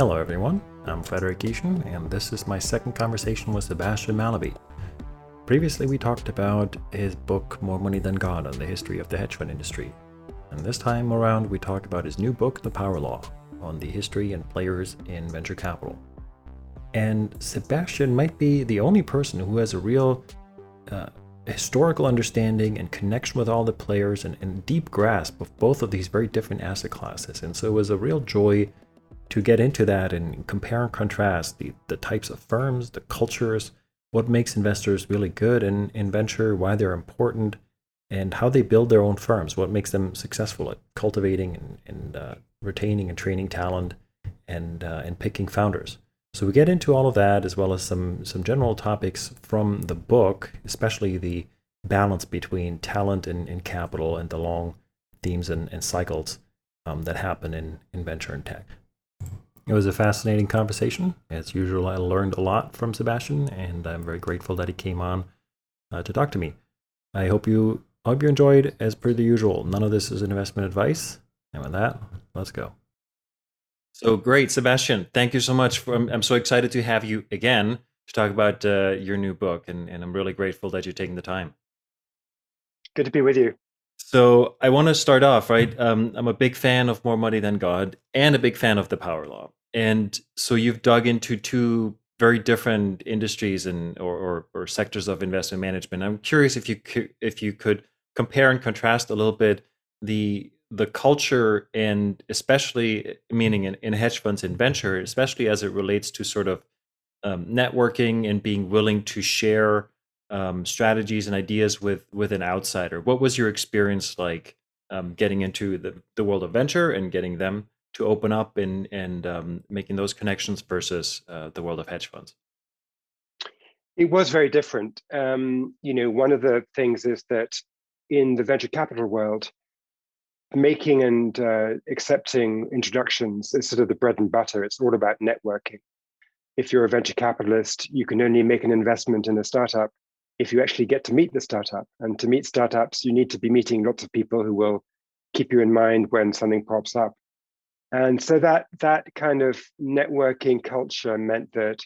Hello, everyone. I'm Frederik Gieschen, and this is my second conversation with Sebastian Mallaby. Previously, we talked about his book, More Money Than God, on the history of the hedge fund industry. And this time around, we talk about his new book, The Power Law, on the history and players in venture capital. And Sebastian might be the only person who has a real uh, historical understanding and connection with all the players and, and deep grasp of both of these very different asset classes. And so it was a real joy to get into that and compare and contrast the, the types of firms, the cultures, what makes investors really good in, in venture, why they're important, and how they build their own firms, what makes them successful at cultivating and, and uh, retaining and training talent and, uh, and picking founders. So we get into all of that as well as some some general topics from the book, especially the balance between talent and, and capital and the long themes and, and cycles um, that happen in, in venture and tech. It was a fascinating conversation. As usual, I learned a lot from Sebastian, and I'm very grateful that he came on uh, to talk to me. I hope you hope you enjoyed. As per the usual, none of this is an investment advice. And with that, let's go. So great, Sebastian. Thank you so much. For, I'm, I'm so excited to have you again to talk about uh, your new book, and, and I'm really grateful that you're taking the time. Good to be with you. So I want to start off right. Um, I'm a big fan of More Money Than God, and a big fan of the Power Law. And so you've dug into two very different industries and or, or, or sectors of investment management. I'm curious if you could if you could compare and contrast a little bit the the culture and especially meaning in, in hedge funds and venture, especially as it relates to sort of um, networking and being willing to share um, strategies and ideas with with an outsider. What was your experience like um, getting into the, the world of venture and getting them to open up and and um, making those connections versus uh, the world of hedge funds? It was very different. Um, you know, one of the things is that in the venture capital world, making and uh, accepting introductions is sort of the bread and butter. It's all about networking. If you're a venture capitalist, you can only make an investment in a startup if you actually get to meet the startup. And to meet startups, you need to be meeting lots of people who will keep you in mind when something pops up. And so that that kind of networking culture meant that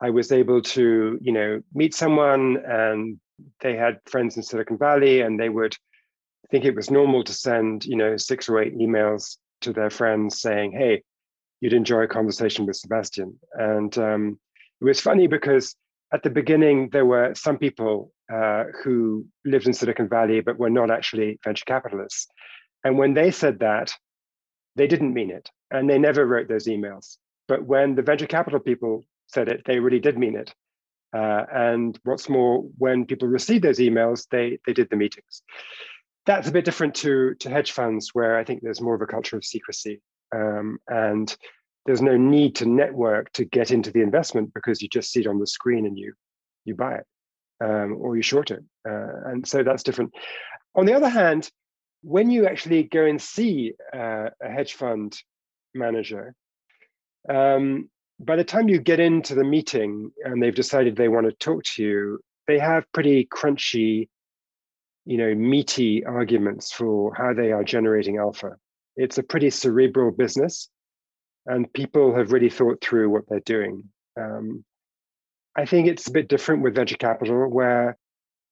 I was able to, you know, meet someone and they had friends in Silicon Valley and they would think it was normal to send, you know, six or eight emails to their friends saying, "Hey, you'd enjoy a conversation with Sebastian." And um, it was funny because at the beginning there were some people uh, who lived in Silicon Valley but were not actually venture capitalists, and when they said that, they didn't mean it, and they never wrote those emails. But when the venture capital people said it, they really did mean it. Uh, and what's more, when people received those emails, they they did the meetings that's a bit different to to hedge funds where i think there's more of a culture of secrecy um, and there's no need to network to get into the investment because you just see it on the screen and you you buy it um, or you short it uh, and so that's different on the other hand when you actually go and see uh, a hedge fund manager um, by the time you get into the meeting and they've decided they want to talk to you they have pretty crunchy you know, meaty arguments for how they are generating alpha. It's a pretty cerebral business, and people have really thought through what they're doing. Um, I think it's a bit different with venture capital, where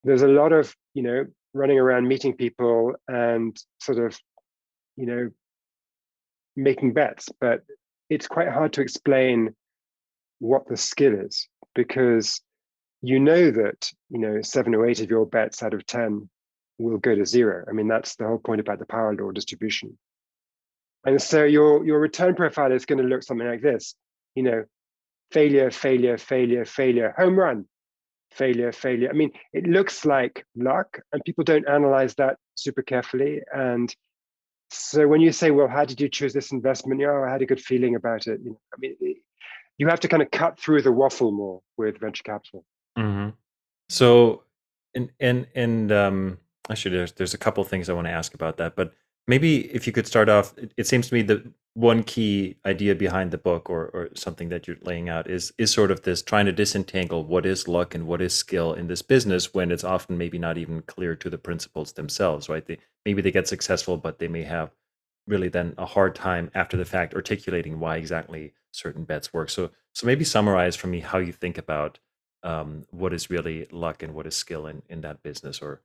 there's a lot of, you know, running around meeting people and sort of, you know, making bets, but it's quite hard to explain what the skill is because you know that you know seven or eight of your bets out of ten will go to zero. I mean, that's the whole point about the power law distribution. And so your your return profile is going to look something like this. You know, failure, failure, failure, failure, home run, failure, failure. I mean, it looks like luck, and people don't analyze that super carefully. And so when you say, "Well, how did you choose this investment?" You know, I had a good feeling about it. You know, I mean, you have to kind of cut through the waffle more with venture capital. Mm-hmm. So, and and and um, Actually, there's there's a couple things I want to ask about that, but maybe if you could start off. It, it seems to me that one key idea behind the book, or or something that you're laying out, is is sort of this trying to disentangle what is luck and what is skill in this business when it's often maybe not even clear to the principals themselves, right? They maybe they get successful, but they may have really then a hard time after the fact articulating why exactly certain bets work. So so maybe summarize for me how you think about um, what is really luck and what is skill in, in that business or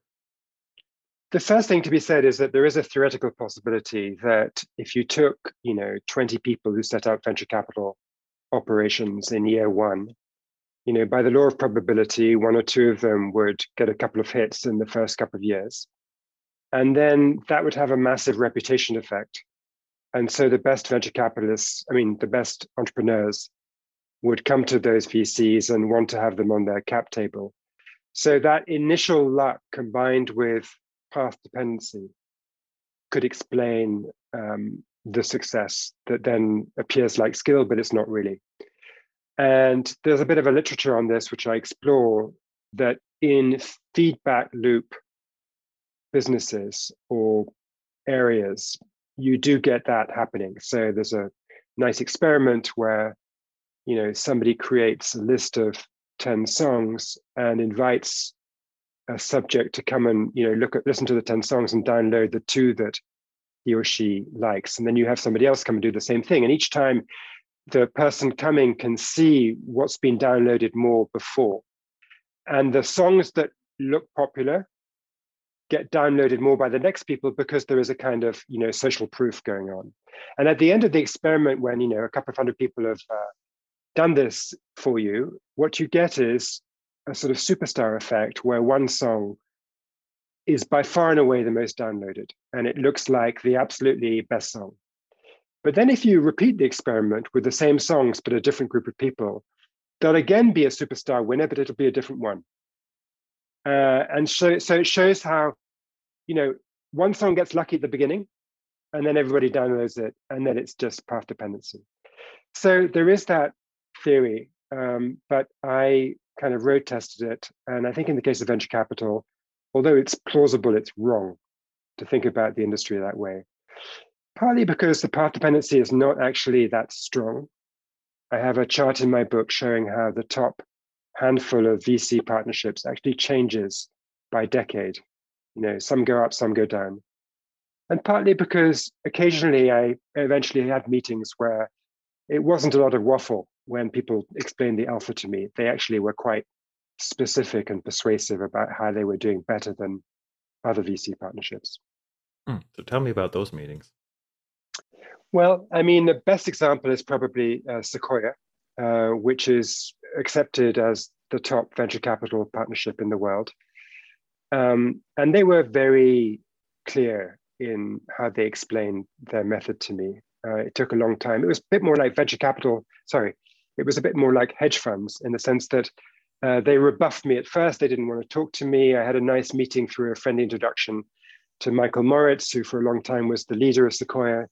the first thing to be said is that there is a theoretical possibility that if you took you know 20 people who set up venture capital operations in year one you know by the law of probability one or two of them would get a couple of hits in the first couple of years. And then that would have a massive reputation effect. And so the best venture capitalists i mean the best entrepreneurs would come to those vcs and want to have them on their cap table. So that initial luck combined with path dependency could explain um, the success that then appears like skill, but it's not really. And there's a bit of a literature on this, which I explore that in feedback loop businesses or areas, you do get that happening. So there's a nice experiment where you know somebody creates a list of 10 songs and invites a subject to come and you know look at listen to the 10 songs and download the two that he or she likes. And then you have somebody else come and do the same thing. And each time the person coming can see what's been downloaded more before. And the songs that look popular get downloaded more by the next people because there is a kind of you know social proof going on. And at the end of the experiment when you know a couple of hundred people have uh, done this for you what you get is a sort of superstar effect where one song is by far and away the most downloaded and it looks like the absolutely best song. But then if you repeat the experiment with the same songs but a different group of people, there'll again be a superstar winner, but it'll be a different one. Uh, and so, so it shows how, you know, one song gets lucky at the beginning and then everybody downloads it and then it's just path dependency. So there is that theory, um, but I kind of road tested it. And I think in the case of venture capital, although it's plausible, it's wrong to think about the industry that way. Partly because the path dependency is not actually that strong. I have a chart in my book showing how the top handful of VC partnerships actually changes by decade. You know, some go up, some go down. And partly because occasionally I eventually had meetings where it wasn't a lot of waffle when people explained the alpha to me, they actually were quite specific and persuasive about how they were doing better than other VC partnerships. Hmm. So tell me about those meetings. Well, I mean, the best example is probably uh, Sequoia, uh, which is accepted as the top venture capital partnership in the world. Um, and they were very clear in how they explained their method to me. Uh, it took a long time. It was a bit more like venture capital, sorry, it was a bit more like hedge funds in the sense that uh, they rebuffed me at first. They didn't want to talk to me. I had a nice meeting through a friendly introduction to Michael Moritz, who for a long time was the leader of Sequoia.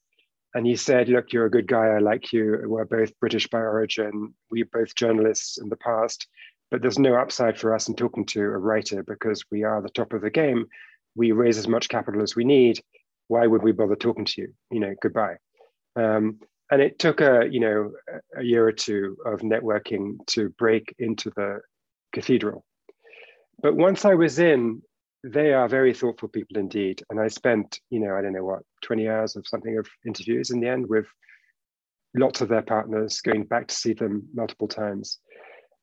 And he said, Look, you're a good guy. I like you. We're both British by origin. We're both journalists in the past, but there's no upside for us in talking to a writer because we are the top of the game. We raise as much capital as we need. Why would we bother talking to you? You know, goodbye. Um, and it took a you know a year or two of networking to break into the cathedral. But once i was in they are very thoughtful people indeed. And i spent you know i don't know what 20 hours of something of interviews in the end with lots of their partners going back to see them multiple times.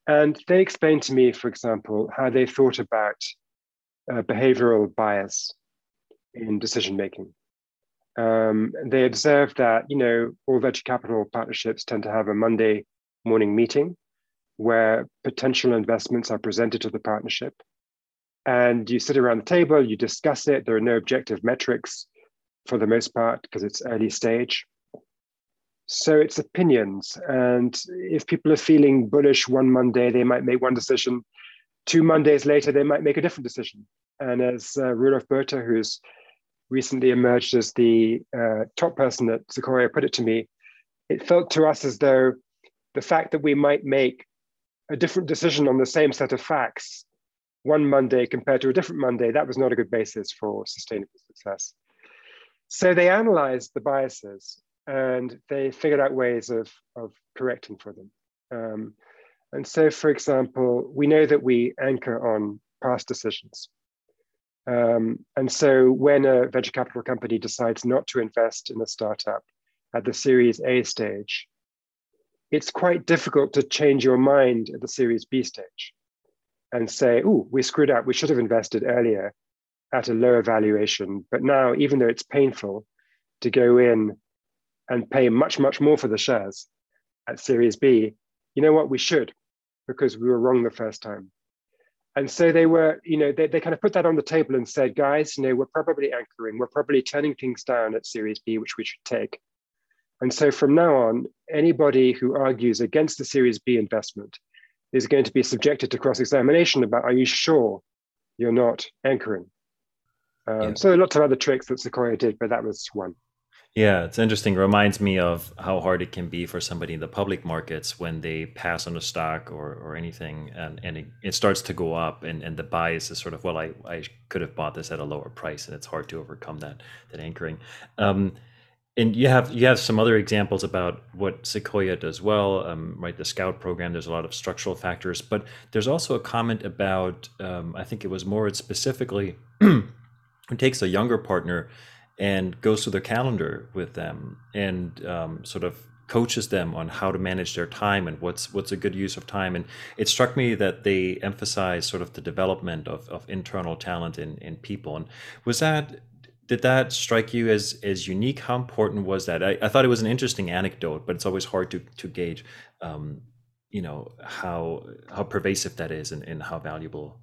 And they explained to me for example how they thought about uh, behavioral bias in decision making um, they observed that you know all venture capital partnerships tend to have a Monday morning meeting where potential investments are presented to the partnership, and you sit around the table, you discuss it. There are no objective metrics for the most part because it's early stage. So it's opinions, and if people are feeling bullish one Monday, they might make one decision. Two Mondays later, they might make a different decision. And as uh, Roelof Botha, who's recently emerged as the uh, top person at Sequoia put it to me, it felt to us as though the fact that we might make a different decision on the same set of facts one Monday compared to a different Monday, that was not a good basis for sustainable success. So they analyzed the biases and they figured out ways of, of correcting for them. Um, and so, for example, we know that we anchor on past decisions. Um, and so when a venture capital company decides not to invest in a startup at the Series A stage, it's quite difficult to change your mind at the Series B stage and say, oh, we screwed up. We should have invested earlier at a lower valuation. But now, even though it's painful to go in and pay much, much more for the shares at Series B, you know what? We should because we were wrong the first time. And so they were, you know, they, they kind of put that on the table and said, guys, you know, we're probably anchoring, we're probably turning things down at Series B, which we should take. And so from now on, anybody who argues against the Series B investment is going to be subjected to cross examination about are you sure you're not anchoring? Um, yeah. So lots of other tricks that Sequoia did, but that was one. Yeah, it's interesting. Reminds me of how hard it can be for somebody in the public markets when they pass on a stock or, or anything and, and it, it starts to go up and, and the bias is sort of, well, I, I could have bought this at a lower price and it's hard to overcome that that anchoring. Um, and you have you have some other examples about what Sequoia does well, um, right? The Scout program. There's a lot of structural factors, but there's also a comment about um, I think it was more specifically who takes a younger partner and goes through their calendar with them and um, sort of coaches them on how to manage their time and what's what's a good use of time. And it struck me that they emphasize sort of the development of, of internal talent in, in people. And was that did that strike you as as unique? How important was that? I, I thought it was an interesting anecdote, but it's always hard to to gauge, um, you know, how how pervasive that is and, and how valuable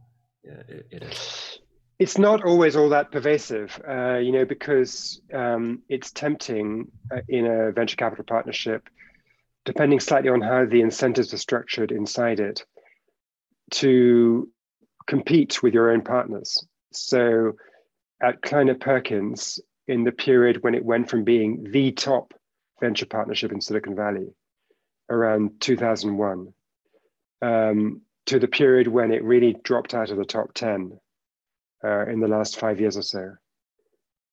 uh, it is. It's not always all that pervasive, uh, you know, because um, it's tempting uh, in a venture capital partnership, depending slightly on how the incentives are structured inside it, to compete with your own partners. So at Kleiner Perkins in the period when it went from being the top venture partnership in Silicon Valley around 2001 um, to the period when it really dropped out of the top 10 uh, in the last five years or so.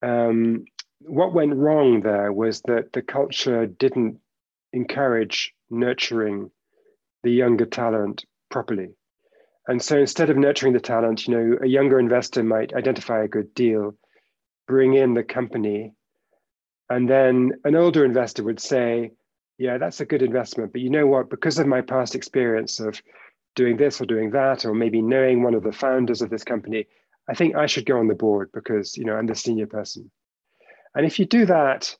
Um, what went wrong there was that the culture didn't encourage nurturing the younger talent properly. And so instead of nurturing the talent, you know, a younger investor might identify a good deal, bring in the company, and then an older investor would say, yeah, that's a good investment. But you know what? Because of my past experience of doing this or doing that, or maybe knowing one of the founders of this company, I think I should go on the board because, you know, I'm the senior person. And if you do that,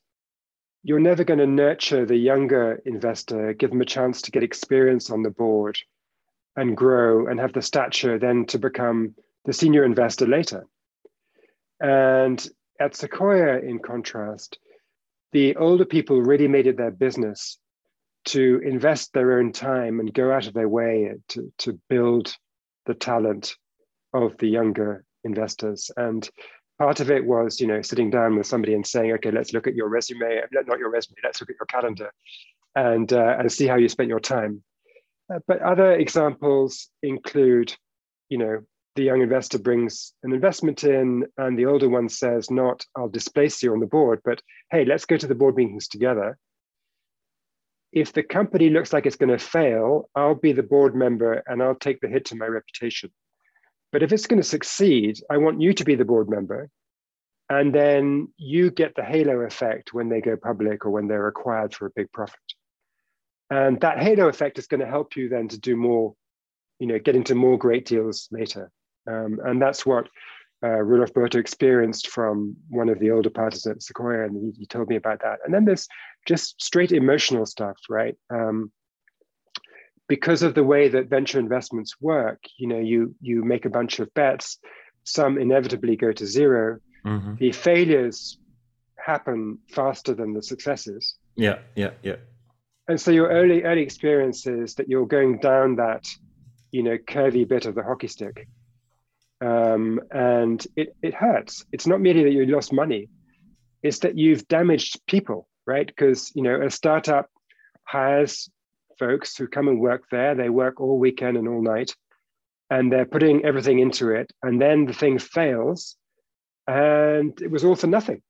you're never going to nurture the younger investor, give them a chance to get experience on the board and grow and have the stature then to become the senior investor later. And at Sequoia, in contrast, the older people really made it their business to invest their own time and go out of their way to, to build the talent of the younger investors. And part of it was, you know, sitting down with somebody and saying, okay, let's look at your resume, not your resume, let's look at your calendar and, uh, and see how you spent your time. Uh, but other examples include, you know, the young investor brings an investment in, and the older one says, not, I'll displace you on the board, but hey, let's go to the board meetings together. If the company looks like it's going to fail, I'll be the board member and I'll take the hit to my reputation. But if it's going to succeed, I want you to be the board member. And then you get the halo effect when they go public or when they're acquired for a big profit. And that halo effect is going to help you then to do more, you know, get into more great deals later. Um, and that's what uh, Roelof Botha experienced from one of the older parties at Sequoia, and he, he, told me about that. And then there's just straight emotional stuff, right? Um, because of the way that venture investments work, you know, you you make a bunch of bets, some inevitably go to 0 mm-hmm. The failures happen faster than the successes. Yeah, yeah, yeah. And so your early early experience is that you're going down that you know curvy bit of the hockey stick. Um, and it, it hurts. It's not merely that you lost money. It's that you've damaged people right? Because you know a startup hires folks who come and work there they work all weekend and all night and they're putting everything into it and then the thing fails and it was all for nothing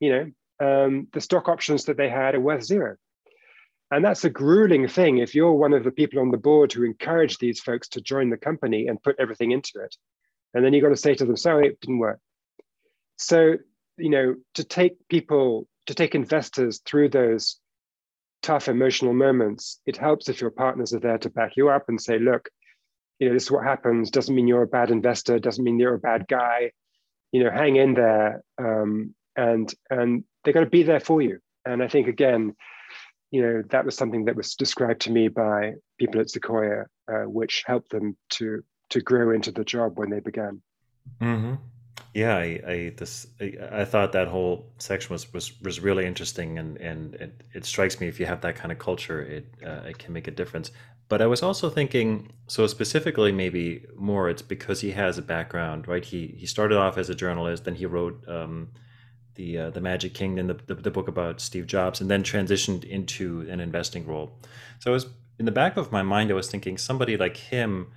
you know um, the stock options that they had are worth zero and that's a grueling thing if you're one of the people on the board who encourage these folks to join the company and put everything into it. And then you've got to say to them, sorry, it didn't work. So, you know, to take people, to take investors through those tough emotional moments, it helps if your partners are there to back you up and say, look, you know, this is what happens. Doesn't mean you're a bad investor. Doesn't mean you're a bad guy. You know, hang in there, um, and and they're going to be there for you. And I think again, you know, that was something that was described to me by people at Sequoia, uh, which helped them to to grow into the job when they began. Mm-hmm. Yeah, I, I this I, thought that whole section was was, was really interesting, and and it, it strikes me if you have that kind of culture, it uh, it can make a difference. But I was also thinking, so specifically, maybe more, it's because he has a background, right? He he started off as a journalist, then he wrote um, the uh, the Magic Kingdom, the, the book about Steve Jobs, and then transitioned into an investing role. So I was in the back of my mind, I was thinking somebody like him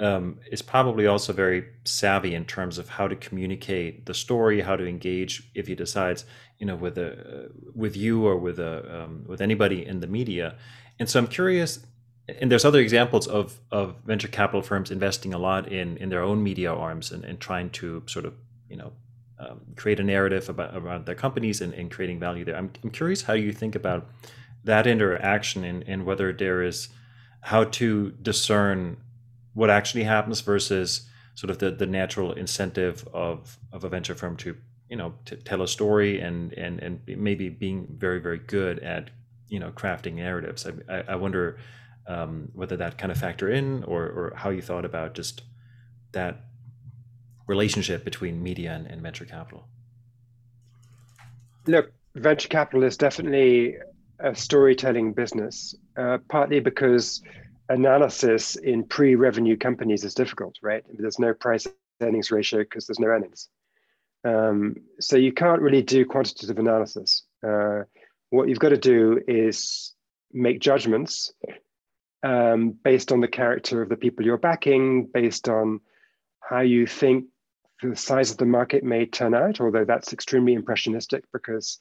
um, is probably also very savvy in terms of how to communicate the story, how to engage if he decides, you know, with a uh, with you or with a um, with anybody in the media. And so I'm curious. And there's other examples of of venture capital firms investing a lot in in their own media arms and, and trying to sort of you know um, create a narrative about around their companies and, and creating value there. I'm I'm curious how you think about that interaction and, and whether there is how to discern what actually happens versus sort of the, the natural incentive of, of a venture firm to you know to tell a story and and and maybe being very very good at you know crafting narratives. I, I wonder um, whether that kind of factor in or or how you thought about just that relationship between media and, and venture capital. Look venture capital is definitely a storytelling business uh, partly because analysis in pre-revenue companies is difficult, right? There's no price earnings ratio because there's no earnings. Um, so you can't really do quantitative analysis. Uh, what you've got to do is make judgments um, based on the character of the people you're backing, based on how you think the size of the market may turn out, although that's extremely impressionistic because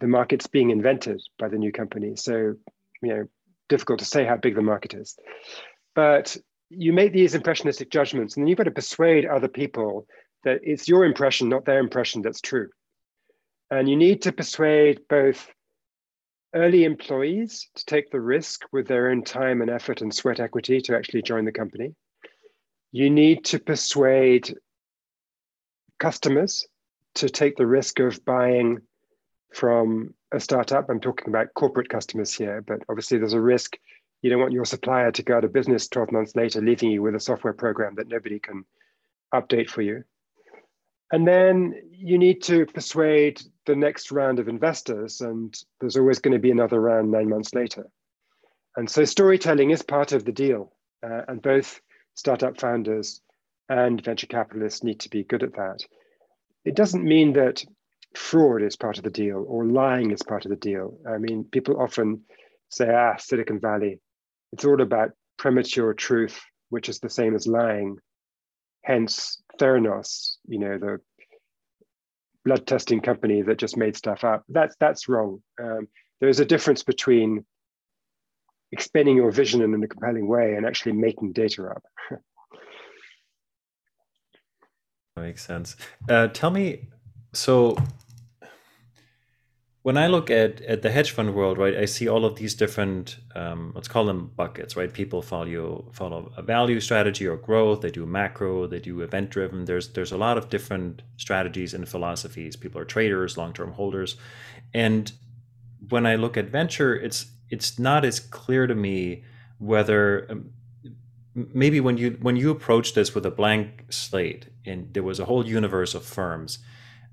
the market's being invented by the new company. So, you know, difficult to say how big the market is. But you make these impressionistic judgments, and then you've got to persuade other people that it's your impression, not their impression, that's true. And you need to persuade both early employees to take the risk with their own time and effort and sweat equity to actually join the company. You need to persuade customers to take the risk of buying from a startup. I'm talking about corporate customers here, but obviously there's a risk. You don't want your supplier to go out of business 12 months later, leaving you with a software program that nobody can update for you. And then you need to persuade the next round of investors, and there's always going to be another round nine months later. And so storytelling is part of the deal, uh, and both startup founders and venture capitalists need to be good at that. It doesn't mean that fraud is part of the deal or lying is part of the deal. I mean, people often say, ah, Silicon Valley, it's all about premature truth, which is the same as lying. Hence, Theranos, you know, the blood testing company that just made stuff up. That's that's wrong. Um, there's a difference between explaining your vision in a compelling way and actually making data up. that makes sense. Uh, tell me, so when I look at, at the hedge fund world, right, I see all of these different, um, let's call them buckets, right? People follow follow a value strategy or growth. They do macro. They do event driven. There's there's a lot of different strategies and philosophies. People are traders, long term holders, and when I look at venture, it's it's not as clear to me whether um, maybe when you when you approach this with a blank slate and there was a whole universe of firms,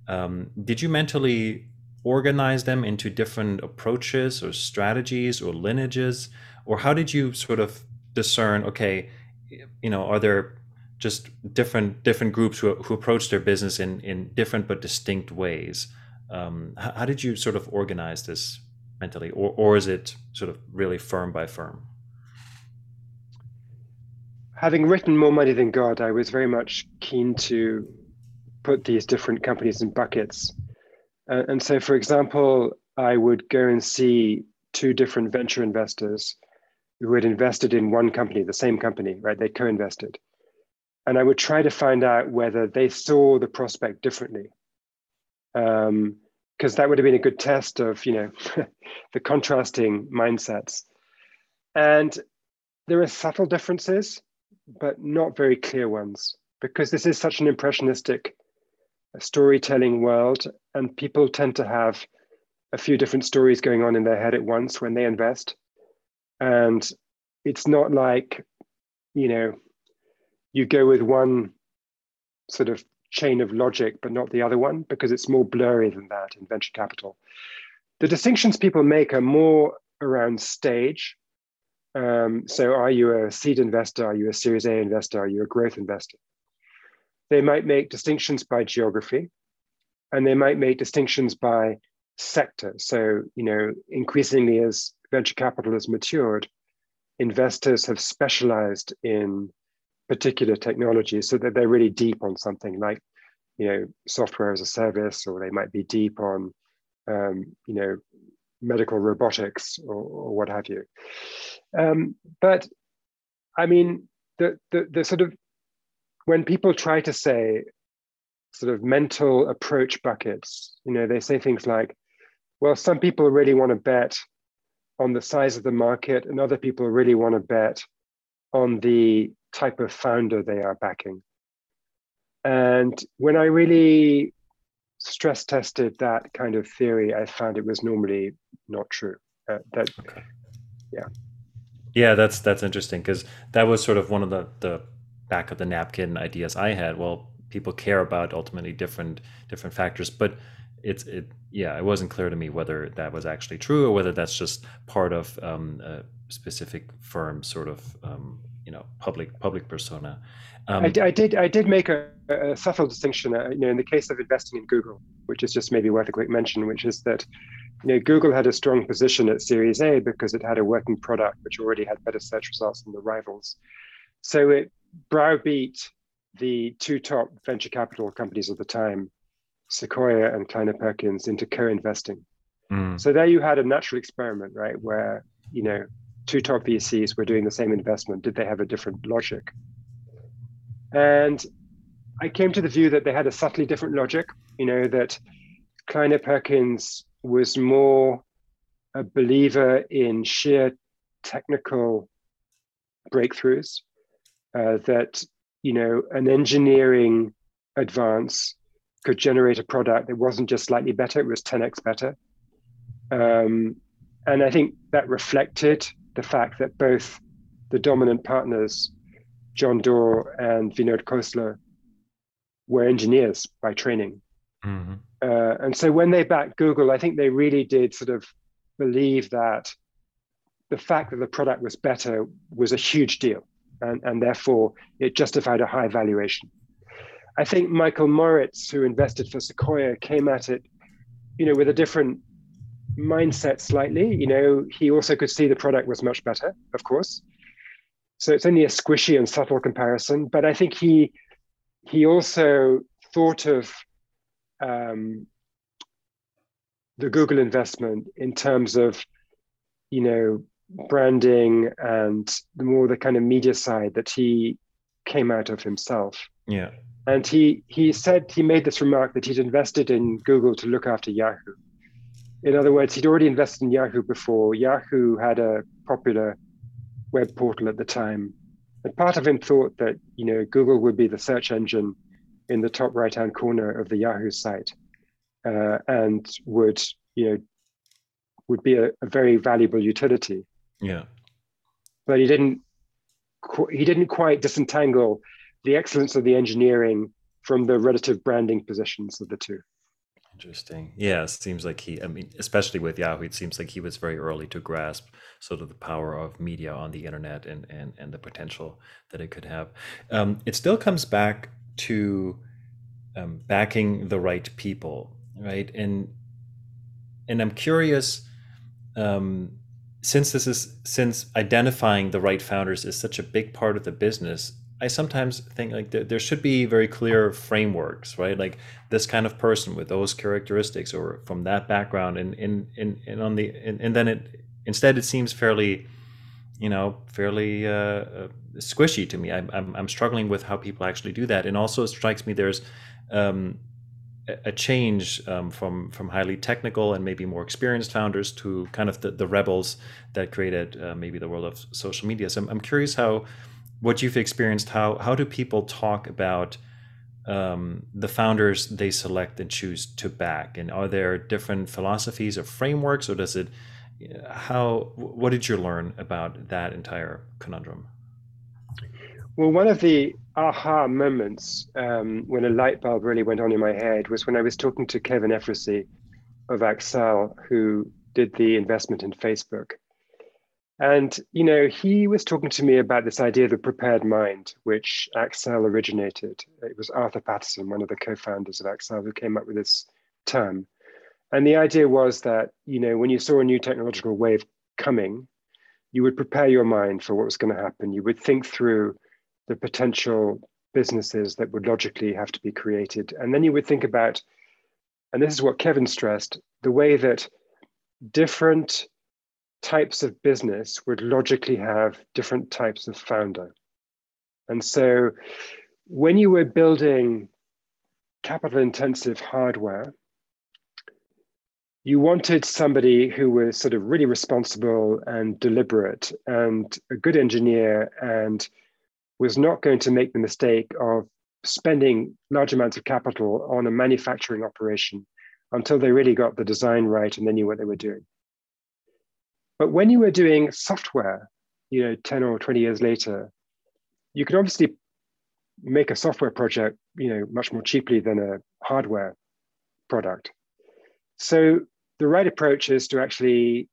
um, did you mentally organize them into different approaches or strategies or lineages? Or how did you sort of discern okay you know are there just different different groups who, who approach their business in in different but distinct ways? Um, how, how, did you sort of organize this mentally? Or, or is it sort of really firm by firm? Having written more money than god i was very much keen to put these different companies in buckets uh, and so, for example, I would go and see two different venture investors who had invested in one company, the same company, right? They co invested. and I would try to find out whether they saw the prospect differently. Um, because that would have been a good test of you know the contrasting mindsets and there are subtle differences but not very clear ones because this is such an impressionistic storytelling world and people tend to have a few different stories going on in their head at once when they invest. And it's not like you know you go with one sort of chain of logic but not the other one because it's more blurry than that in venture capital. The distinctions people make are more around stage. Um, so are you a seed investor? Are you a series a investor? Are you a growth investor? They might make distinctions by geography and they might make distinctions by sector. So you know increasingly as venture capital has matured investors have specialized in particular technologies so that they're really deep on something like you know software as a service or they might be deep on um, you know medical robotics or, or what have you. Um, but i mean the, the the sort of when people try to say sort of mental approach buckets you know they say things like well some people really want to bet on the size of the market and other people really want to bet on the type of founder they are backing. And when I really stress tested that kind of theory, I found it was normally not true. Uh, that, okay. yeah, yeah, that's that's interesting because that was sort of one of the the back of the napkin ideas I had. Well, people care about ultimately different different factors, but it's it yeah, it wasn't clear to me whether that was actually true or whether that's just part of um, a specific firm sort of um, you know public public persona. Um, I, I, did I did make a, a subtle distinction. Uh, you know, in the case of investing in Google, which is just maybe worth a quick mention, which is that you know Google had a strong position at Series A because it had a working product which already had better search results than the rivals. So it browbeat the two top venture capital companies of the time, Sequoia and Kleiner Perkins, into co-investing. Mm. So there you had a natural experiment, right, where you know two top VCs were doing the same investment, did they have a different logic? And I came to the view that they had a subtly different logic, you know, that Kleiner Perkins was more a believer in sheer technical breakthroughs, uh, that, you know, an engineering advance could generate a product that wasn't just slightly better, it was 10x better. Um, and I think that reflected the fact that both the dominant partners, John Doerr and Vinod Khosla, were engineers by training. Mm-hmm. Uh, and so when they backed Google, I think they really did sort of believe that the fact that the product was better was a huge deal. And, and therefore, it justified a high valuation. I think Michael Moritz, who invested for Sequoia, came at it, you know, with a different mindset slightly. You know, he also could see the product was much better, of course. So it's only a squishy and subtle comparison, but I think he he also thought of um, the Google investment in terms of, you know, branding and the more the kind of media side that he came out of himself. Yeah. And he he said he made this remark that he'd invested in Google to look after Yahoo in other words, he'd already invested in Yahoo before. Yahoo had a popular web portal at the time. And part of him thought that, you know, Google would be the search engine in the top right-hand corner of the Yahoo site uh, and would, you know, would be a, a, very valuable utility. Yeah. But he didn't he didn't quite disentangle the excellence of the engineering from the relative branding positions of the two. Interesting. Yeah, it seems like he, I mean, especially with Yahoo, it seems like he was very early to grasp sort of the power of media on the internet and, and, and the potential that it could have. Um, it still comes back to um, backing the right people, right? And and I'm curious, um, since this is since identifying the right founders is such a big part of the business, I sometimes think like there, there should be very clear frameworks, right? Like this kind of person with those characteristics or from that background, and and and, and on the and, and then it instead it seems fairly you know, fairly uh, uh, squishy to me. I'm, I'm, I'm struggling with how people actually do that, and also it strikes me there's um, a change um, from from highly technical and maybe more experienced founders to kind of the, the rebels that created uh, maybe the world of social media. So I'm, I'm curious how what you've experienced. How how do people talk about um, the founders they select and choose to back, and are there different philosophies or frameworks, or does it? How what did you learn about that entire conundrum? Well, one of the aha moments um, when a light bulb really went on in my head was when I was talking to Kevin Efrusy of Accel, who did the investment in Facebook. And, you know, he was talking to me about this idea of the prepared mind, which Accel originated. It was Arthur Patterson, one of the co-founders of Accel, who came up with this term. And the idea was that, you know, when you saw a new technological wave coming, you would prepare your mind for what was going to happen. You would think through the potential businesses that would logically have to be created. And then you would think about, and this is what Kevin stressed, the way that different types of business would logically have different types of founder. And so when you were building capital intensive hardware, you wanted somebody who was sort of really responsible and deliberate and a good engineer and was not going to make the mistake of spending large amounts of capital on a manufacturing operation until they really got the design right and they knew what they were doing. But when you were doing software, you know, 10 or 20 years later, you could obviously make a software project, you know, much more cheaply than a hardware product. So the right approach is to actually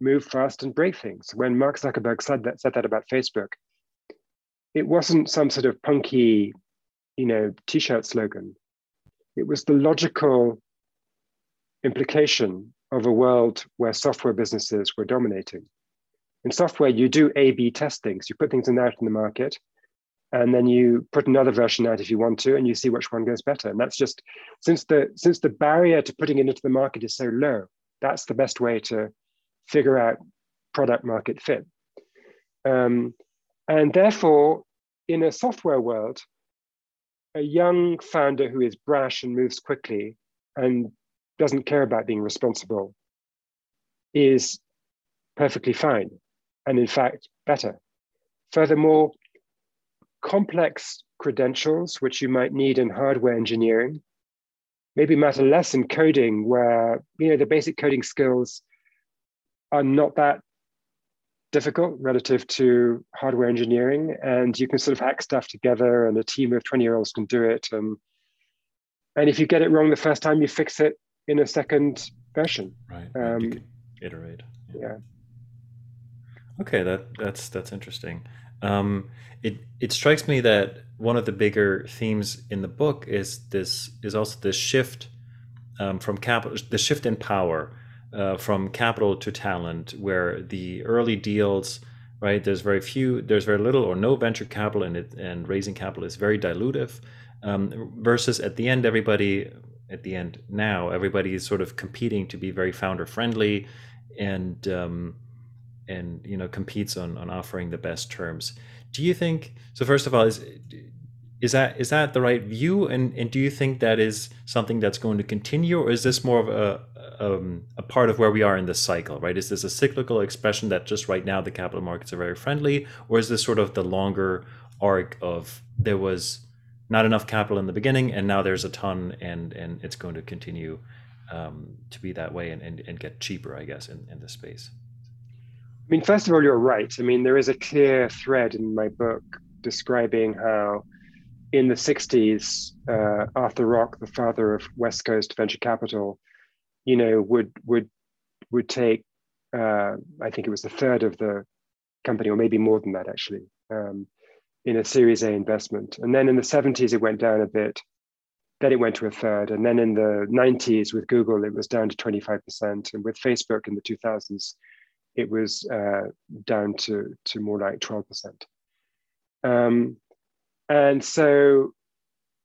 move fast and break things. When Mark Zuckerberg said that, said that about Facebook, it wasn't some sort of punky, you know, t-shirt slogan. It was the logical implication of a world where software businesses were dominating. In software, you do A/B testing. So you put things in out in the market, and then you put another version out if you want to, and you see which one goes better. And that's just since the since the barrier to putting it into the market is so low, that's the best way to figure out product market fit. Um, and therefore, in a software world, a young founder who is brash and moves quickly and doesn't care about being responsible is perfectly fine, and in fact, better. Furthermore, complex credentials, which you might need in hardware engineering, maybe matter less in coding, where you know the basic coding skills are not that difficult relative to hardware engineering and you can sort of hack stuff together and a team of 20 year olds can do it and and if you get it wrong the first time you fix it in a second version right um, iterate yeah. yeah. okay that that's that's interesting um, it it strikes me that one of the bigger themes in the book is this is also this shift um, from capital the shift in power uh, from capital to talent, where the early deals, right? There's very few, there's very little or no venture capital in it, and raising capital is very dilutive. Um, versus at the end, everybody at the end now, everybody is sort of competing to be very founder friendly, and um, and you know competes on on offering the best terms. Do you think so? First of all, is is that is that the right view and and do you think that is something that's going to continue or is this more of a um, a part of where we are in this cycle right? Is this a cyclical expression that just right now the capital markets are very friendly or is this sort of the longer arc of there was not enough capital in the beginning and now there's a ton and and it's going to continue um, to be that way and, and, and get cheaper i guess in, in this space? I mean first of all you're right. I mean there is a clear thread in my book describing how in the 60s, uh, Arthur Rock, the father of West Coast venture capital, you know, would would would take, uh, I think it was a third of the company, or maybe more than that actually, um, in a Series A investment. And then in the 70s, it went down a bit. Then it went to a third. And then in the 90s with Google, it was down to 25%. And with Facebook in the 2000s, it was uh, down to, to more like 12%. Um, and so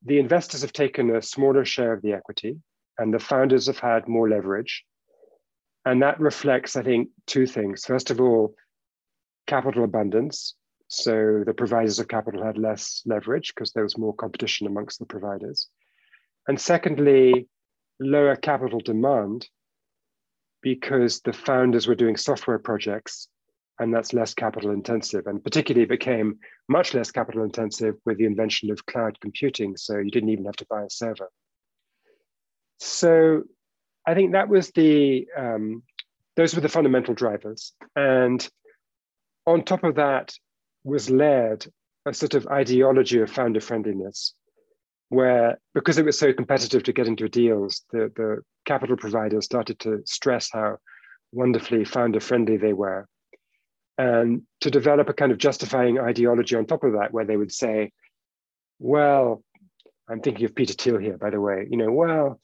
the investors have taken a smaller share of the equity, and the founders have had more leverage. And that reflects, I think, two things. First of all, capital abundance. So the providers of capital had less leverage because there was more competition amongst the providers. And secondly, lower capital demand because the founders were doing software projects and that's less capital intensive and particularly became much less capital intensive with the invention of cloud computing so you didn't even have to buy a server so i think that was the um, those were the fundamental drivers. And on top of that was layered a sort of ideology of founder friendliness where because it was so competitive to get into deals the, the capital providers started to stress how wonderfully founder friendly they were. And to develop a kind of justifying ideology on top of that, where they would say, well, I'm thinking of Peter Thiel here, by the way, you know, well,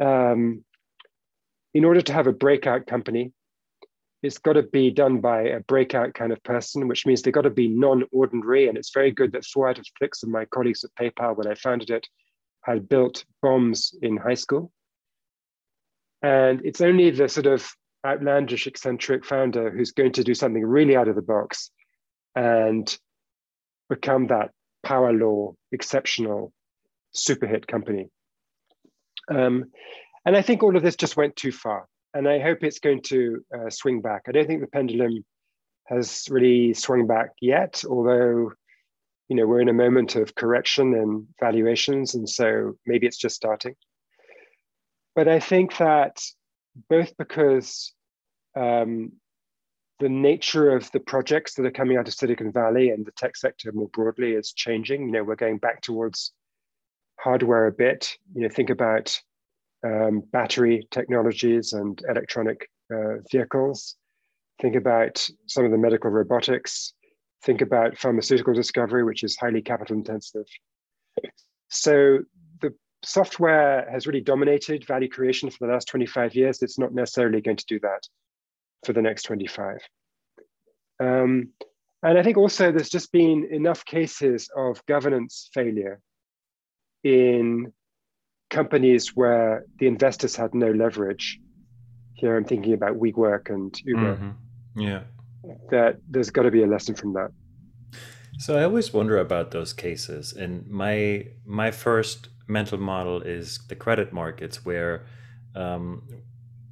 um, in order to have a breakout company, it's got to be done by a breakout kind of person, which means they've got to be non-ordinary. And it's very good that four out of six of my colleagues at PayPal, when I founded it, had built bombs in high school. And it's only the sort of outlandish, eccentric founder who's going to do something really out of the box and become that power law, exceptional super hit company. Um, and I think all of this just went too far. And I hope it's going to uh, swing back. I don't think the pendulum has really swung back yet, although you know we're in a moment of correction and valuations, and so maybe it's just starting. But I think that both because um, the nature of the projects that are coming out of Silicon Valley and the tech sector more broadly is changing. You know, we're going back towards hardware a bit. You know, think about um, battery technologies and electronic uh, vehicles. Think about some of the medical robotics. Think about pharmaceutical discovery, which is highly capital intensive. So the software has really dominated value creation for the last 25 years. It's not necessarily going to do that for the next 25. Um, and I think also there's just been enough cases of governance failure in companies where the investors had no leverage. Here I'm thinking about WeWork and Uber. Mm-hmm. Yeah. That there's got to be a lesson from that. So I always wonder about those cases. And my my first mental model is the credit markets, where um,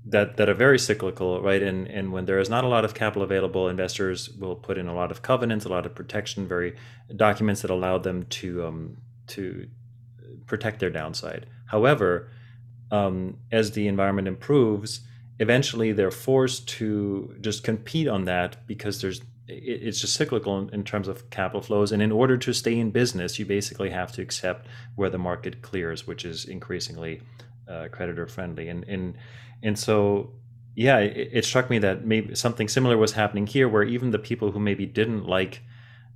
that that are very cyclical, right? And and when there is not a lot of capital available, investors will put in a lot of covenants, a lot of protection, very documents that allow them to um, to protect their downside. However, um, as the environment improves, eventually they're forced to just compete on that because there's it's just cyclical in, in, terms of capital flows. And in order to stay in business, you basically have to accept where the market clears, which is increasingly uh, creditor friendly. And and and so, yeah, it, struck me that maybe something similar was happening here, where even the people who maybe didn't like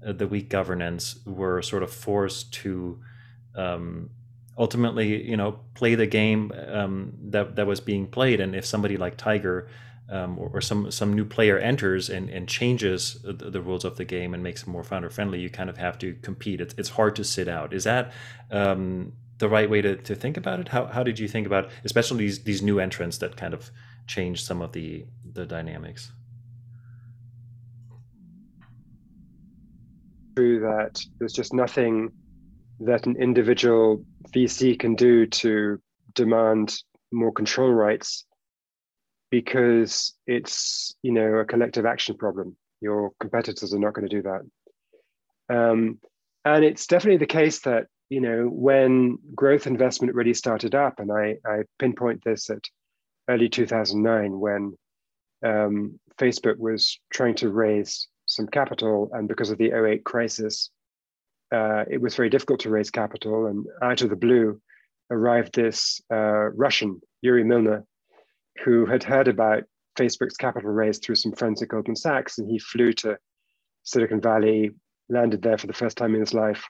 uh, the weak governance were sort of forced to. Um, ultimately, you know, play the game um, that that was being played, and if somebody like Tiger um, or, or, some some new player enters and, and changes the, the, rules of the game and makes it more founder friendly, you kind of have to compete. It's, it's hard to sit out. Is that um, the right way to, to think about it? How, how did you think about, especially these these new entrants that kind of change some of the the dynamics? True that there's just nothing that an individual VC can do to demand more control rights because it's you know a collective action problem. Your competitors are not going to do that, um, and it's definitely the case that you know when growth investment really started up, and I, I pinpoint this at early 2009 when um, Facebook was trying to raise some capital, and because of the 08 crisis, uh, it was very difficult to raise capital, and out of the blue arrived this uh, Russian Yuri Milner who had heard about Facebook's capital raise through some friends at Goldman Sachs, and he flew to Silicon Valley, landed there for the first time in his life,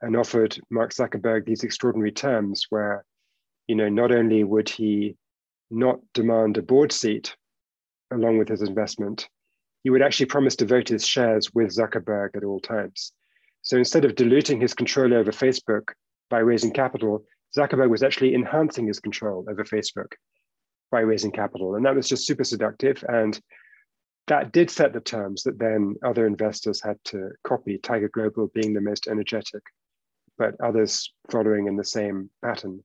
and offered Mark Zuckerberg these extraordinary terms where, you know, not only would he not demand a board seat along with his investment, he would actually promise to vote his shares with Zuckerberg at all times. So instead of diluting his control over Facebook by raising capital, Zuckerberg was actually enhancing his control over Facebook by raising capital. And that was just super seductive. And that did set the terms that then other investors had to copy, Tiger Global being the most energetic, but others following in the same pattern.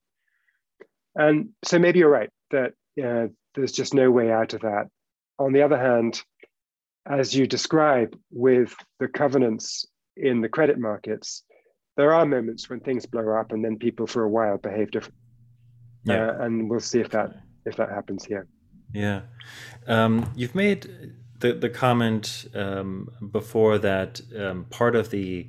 And so maybe you're right that uh, there's just no way out of that. On the other hand, as you describe with the covenants in the credit markets, there are moments when things blow up and then people for a while behave differently. Yeah. Uh, and we'll see if that if that happens here. Yeah. Um, you've made the, the comment um, before that um, part of the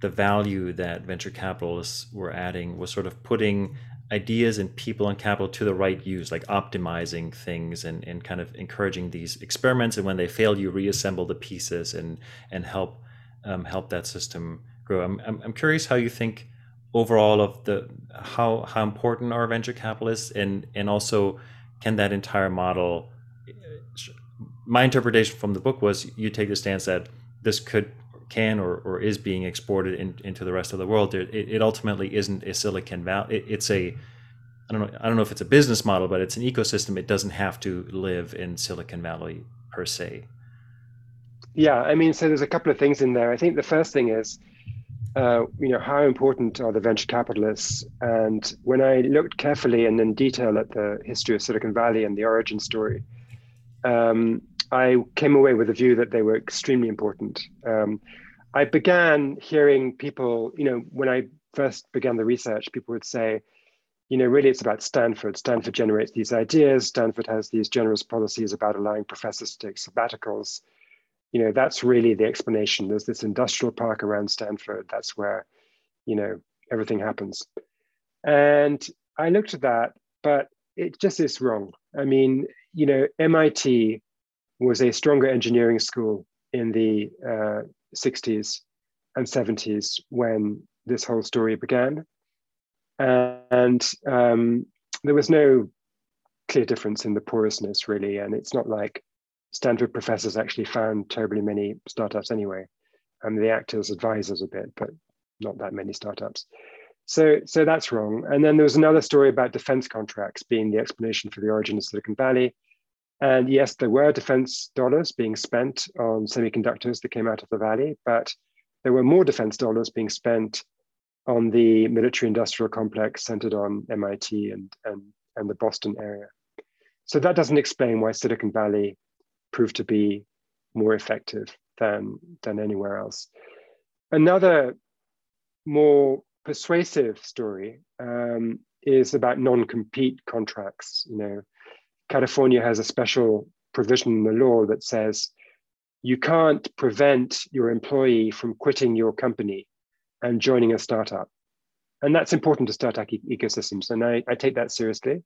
the value that venture capitalists were adding was sort of putting ideas and people and capital to the right use, like optimizing things and, and kind of encouraging these experiments. And when they fail, you reassemble the pieces and and help um, help that system grow. I'm, I'm, I'm curious how you think overall of the how how important are venture capitalists and and also can that entire model my interpretation from the book was you take the stance that this could can or, or is being exported in, into the rest of the world. It, it ultimately isn't a silicon valley it, it's a i don't know i don't know if it's a business model but it's an ecosystem. It doesn't have to live in silicon valley per se yeah i mean so there's a couple of things in there i think the first thing is uh, you know how important are the venture capitalists and when i looked carefully and in detail at the history of silicon valley and the origin story um, I came away with a view that they were extremely important. Um, I began hearing people, you know, when I first began the research, people would say, you know, really it's about Stanford. Stanford generates these ideas. Stanford has these generous policies about allowing professors to take sabbaticals. You know, that's really the explanation. There's this industrial park around Stanford. That's where, you know, everything happens. And I looked at that, but it just is wrong. I mean, you know, MIT was a stronger engineering school in the uh, 60s and 70s when this whole story began. And um, there was no clear difference in the porousness, really. And it's not like Stanford professors actually found terribly many startups anyway. Mean, they act as advisors a bit, but not that many startups. So, so that's wrong. And then there was another story about defense contracts being the explanation for the origin of Silicon Valley. And yes, there were defense dollars being spent on semiconductors that came out of the valley, but there were more defense dollars being spent on the military industrial complex centered on MIT and, and, and the Boston area. So that doesn't explain why Silicon Valley proved to be more effective than, than anywhere else. Another more persuasive story um, is about non-compete contracts. You know, California has a special provision in the law that says you can't prevent your employee from quitting your company and joining a startup. And that's important to startup e- ecosystems. And I, I take that seriously.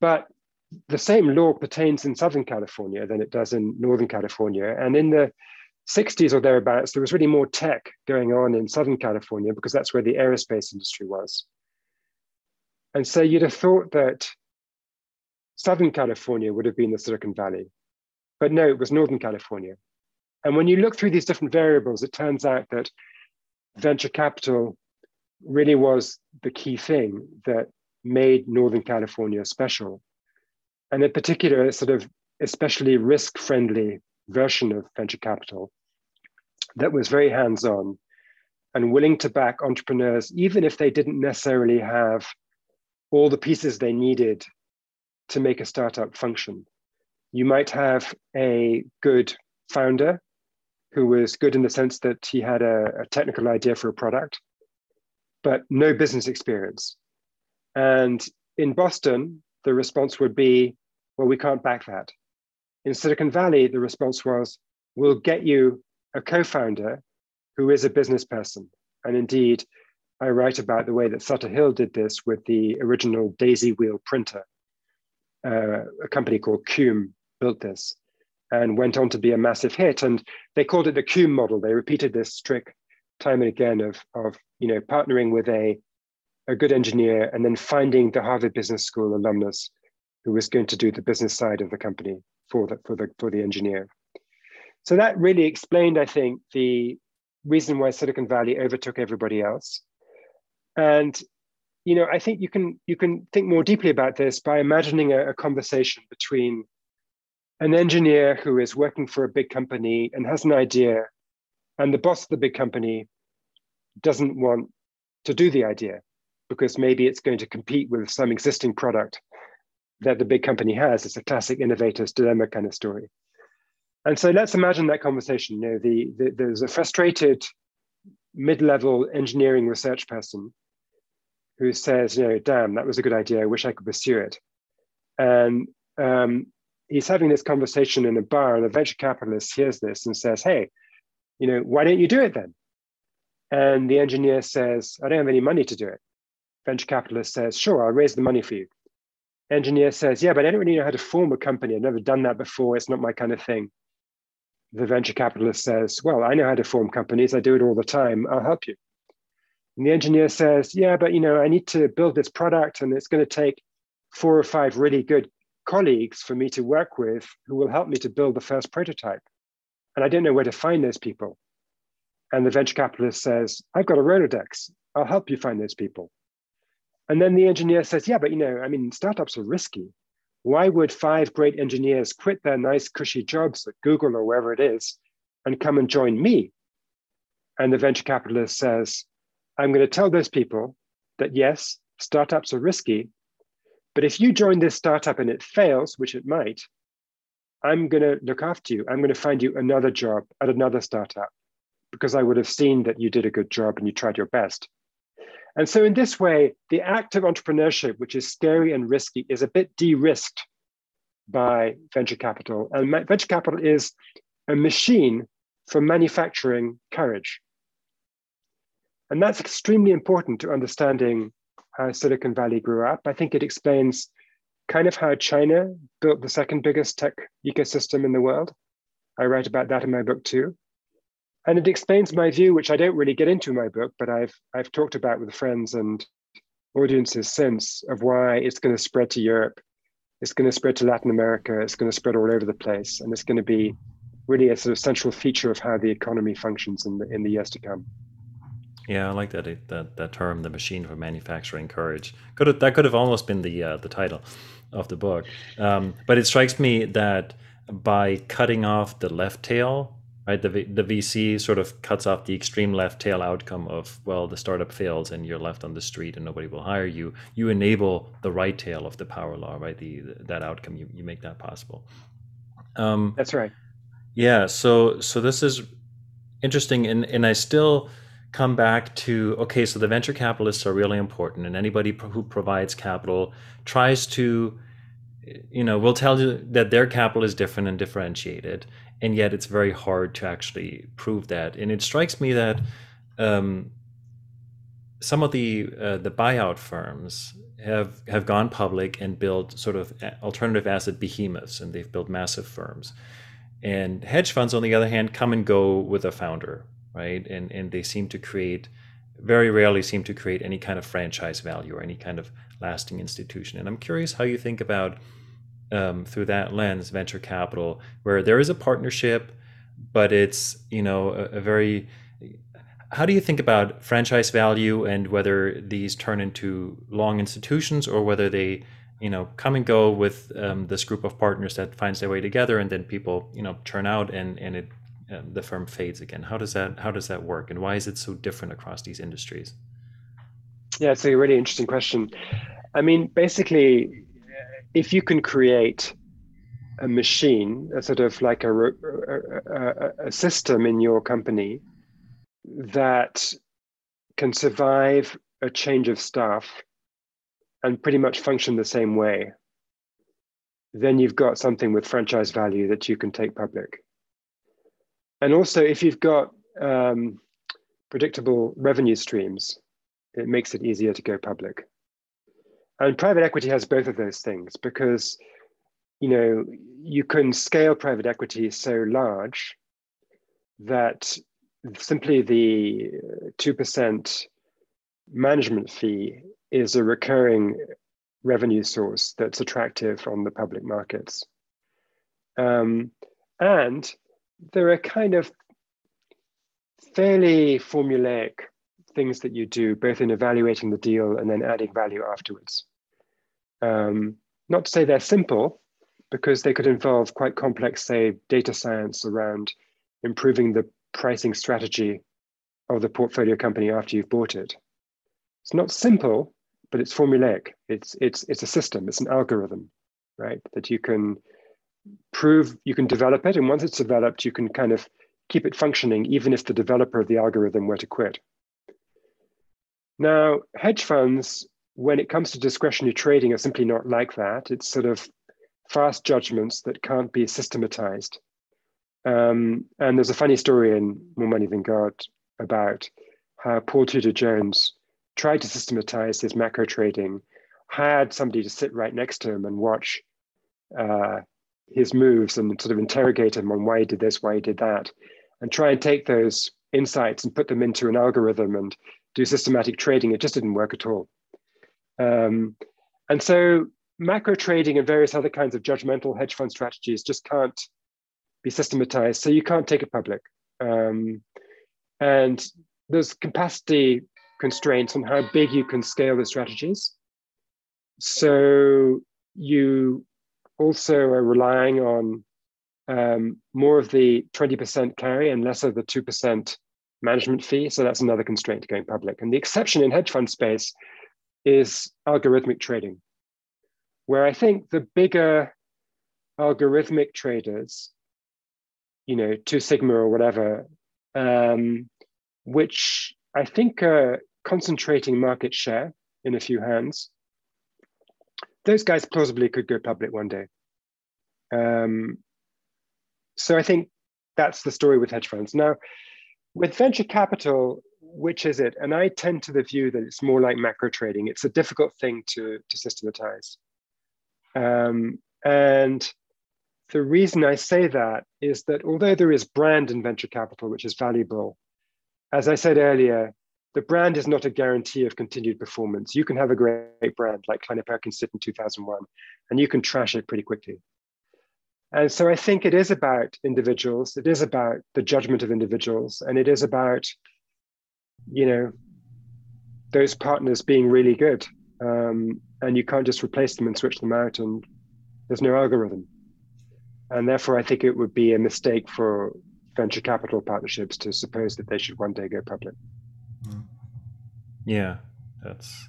But the same law pertains in Southern California than it does in Northern California. And in the 60s or thereabouts, there was really more tech going on in Southern California because that's where the aerospace industry was. And so you'd have thought that Southern California would have been the Silicon Valley. But no, it was Northern California. And when you look through these different variables, it turns out that venture capital really was the key thing that made Northern California special. And in particular, a sort of especially risk friendly version of venture capital that was very hands on and willing to back entrepreneurs, even if they didn't necessarily have all the pieces they needed to make a startup function. You might have a good founder who was good in the sense that he had a, a technical idea for a product, but no business experience. And in Boston, the response would be, well, we can't back that. In Silicon Valley, the response was, we'll get you a co founder who is a business person. And indeed, I write about the way that Sutter Hill did this with the original daisy wheel printer uh, a company called Qume built this and went on to be a massive hit. And they called it the Qume model. They repeated this trick time and again of, of you know, partnering with a, a good engineer and then finding the Harvard Business School alumnus who was going to do the business side of the company for the, for the, for the engineer. So that really explained, I think, the reason why Silicon Valley overtook everybody else. And you know, I think you can you can think more deeply about this by imagining a, a conversation between an engineer who is working for a big company and has an idea, and the boss of the big company doesn't want to do the idea because maybe it's going to compete with some existing product that the big company has. It's a classic innovator's dilemma kind of story. And so let's imagine that conversation. You know, the, the there's a frustrated mid-level engineering research person who says, you know, damn, that was a good idea. I wish I could pursue it. And um, he's having this conversation in a bar, and a venture capitalist hears this and says, hey, you know, why don't you do it then? And the engineer says, I don't have any money to do it. Venture capitalist says, sure, I'll raise the money for you. Engineer says, yeah, but I don't really know how to form a company. I've never done that before. It's not my kind of thing. The venture capitalist says, well, I know how to form companies. I do it all the time. I'll help you. And the engineer says, yeah, but you know, I need to build this product and it's going to take four or five really good colleagues for me to work with who will help me to build the first prototype. And I don't know where to find those people. And the venture capitalist says, I've got a Rolodex. I'll help you find those people. And then the engineer says, Yeah, but you know, I mean, startups are risky. Why would five great engineers quit their nice, cushy jobs at Google or wherever it is and come and join me? And the venture capitalist says, I'm going to tell those people that yes, startups are risky, but if you join this startup and it fails, which it might, I'm going to look after you. I'm going to find you another job at another startup because I would have seen that you did a good job and you tried your best. And so, in this way, the act of entrepreneurship, which is scary and risky, is a bit de risked by venture capital. And venture capital is a machine for manufacturing courage. And that's extremely important to understanding how Silicon Valley grew up. I think it explains kind of how China built the second biggest tech ecosystem in the world. I write about that in my book too and it explains my view, which I don't really get into in my book, but I've I've talked about with friends and audiences since of why it's going to spread to Europe, it's going to spread to Latin America, it's going to spread all over the place, and it's going to be really a sort of central feature of how the economy functions in the in the years to come. Yeah, I like that that that term, the machine for manufacturing courage. Could have, that could have almost been the uh, the title of the book, um, but it strikes me that by cutting off the left tail right? The, the VC sort of cuts off the extreme left tail outcome of, well, the startup fails and you're left on the street and nobody will hire you. You enable the right tail of the power law, right? The, the that outcome, you, you make that possible. Um, That's right. Yeah. So, so this is interesting. And, and I still come back to, okay, so the venture capitalists are really important and anybody who provides capital tries to, you know, will tell you that their capital is different and differentiated and yet it's very hard to actually prove that. And it strikes me that um, some of the uh, the buyout firms have have gone public and built sort of alternative asset behemoths, and they've built massive firms. And hedge funds, on the other hand, come and go with a founder, right? And and they seem to create very rarely seem to create any kind of franchise value or any kind of lasting institution. And I'm curious how you think about um, through that lens, venture capital, where there is a partnership, but it's you know a, a, very. How do you think about franchise value and whether these turn into long institutions or whether they, you know, come and go with um, this group of partners that finds their way together and then people you know turn out and and it um, the firm fades again. How does that how does that work and why is it so different across these industries? Yeah, it's a really interesting question. I mean, basically, if you can create a machine, a sort of like a, a, a, system in your company that can survive a change of staff and pretty much function the same way, then you've got something with franchise value that you can take public. And also, if you've got um, predictable revenue streams, it makes it easier to go public. And private equity has both of those things because you know you can scale private equity so large that simply the 2% management fee is a recurring revenue source that's attractive on the public markets. Um, and there are kind of fairly formulaic things that you do, both in evaluating the deal and then adding value afterwards. Um, not to say they're simple, because they could involve quite complex, say, data science around improving the pricing strategy of the portfolio company after you've bought it. It's not simple, but it's formulaic. It's it's it's a system. It's an algorithm, right? That you can prove you can develop it, and once it's developed, you can kind of keep it functioning, even if the developer of the algorithm were to quit. Now, hedge funds, when it comes to discretionary trading, are simply not like that. It's sort of fast judgments that can't be systematized. Um, and there's a funny story in More Money Than God about how Paul Tudor Jones tried to systematize his macro trading, hired somebody to sit right next to him and watch uh, his moves and sort of interrogate him on why he did this, why he did that, and try and take those insights and put them into an algorithm and do systematic trading. It just didn't work at all. Um, and so macro trading and various other kinds of judgmental hedge fund strategies just can't be systematized. So you can't take it public. Um, and there's capacity constraints on how big you can scale the strategies. So you also are relying on um, more of the 20% carry and less of the 2% management fee. So that's another constraint to going public. And the exception in hedge fund space is algorithmic trading, where I think the bigger algorithmic traders, you know, Two Sigma or whatever, um, which I think are concentrating market share in a few hands, those guys plausibly could go public one day. Um, so I think that's the story with hedge funds. Now, with venture capital, which is it? And I tend to the view that it's more like macro trading. It's a difficult thing to, to systematize. Um, and the reason I say that is that although there is brand in venture capital, which is valuable, as I said earlier, the brand is not a guarantee of continued performance. You can have a great brand like Kleiner Perkins did in 2001, and you can trash it pretty quickly. And so I think it is about individuals. It is about the judgment of individuals, and it is about, you know, those partners being really good. Um, and you can't just replace them and switch them out, and there's no algorithm. And therefore, I think it would be a mistake for venture capital partnerships to suppose that they should one day go public. Yeah, that's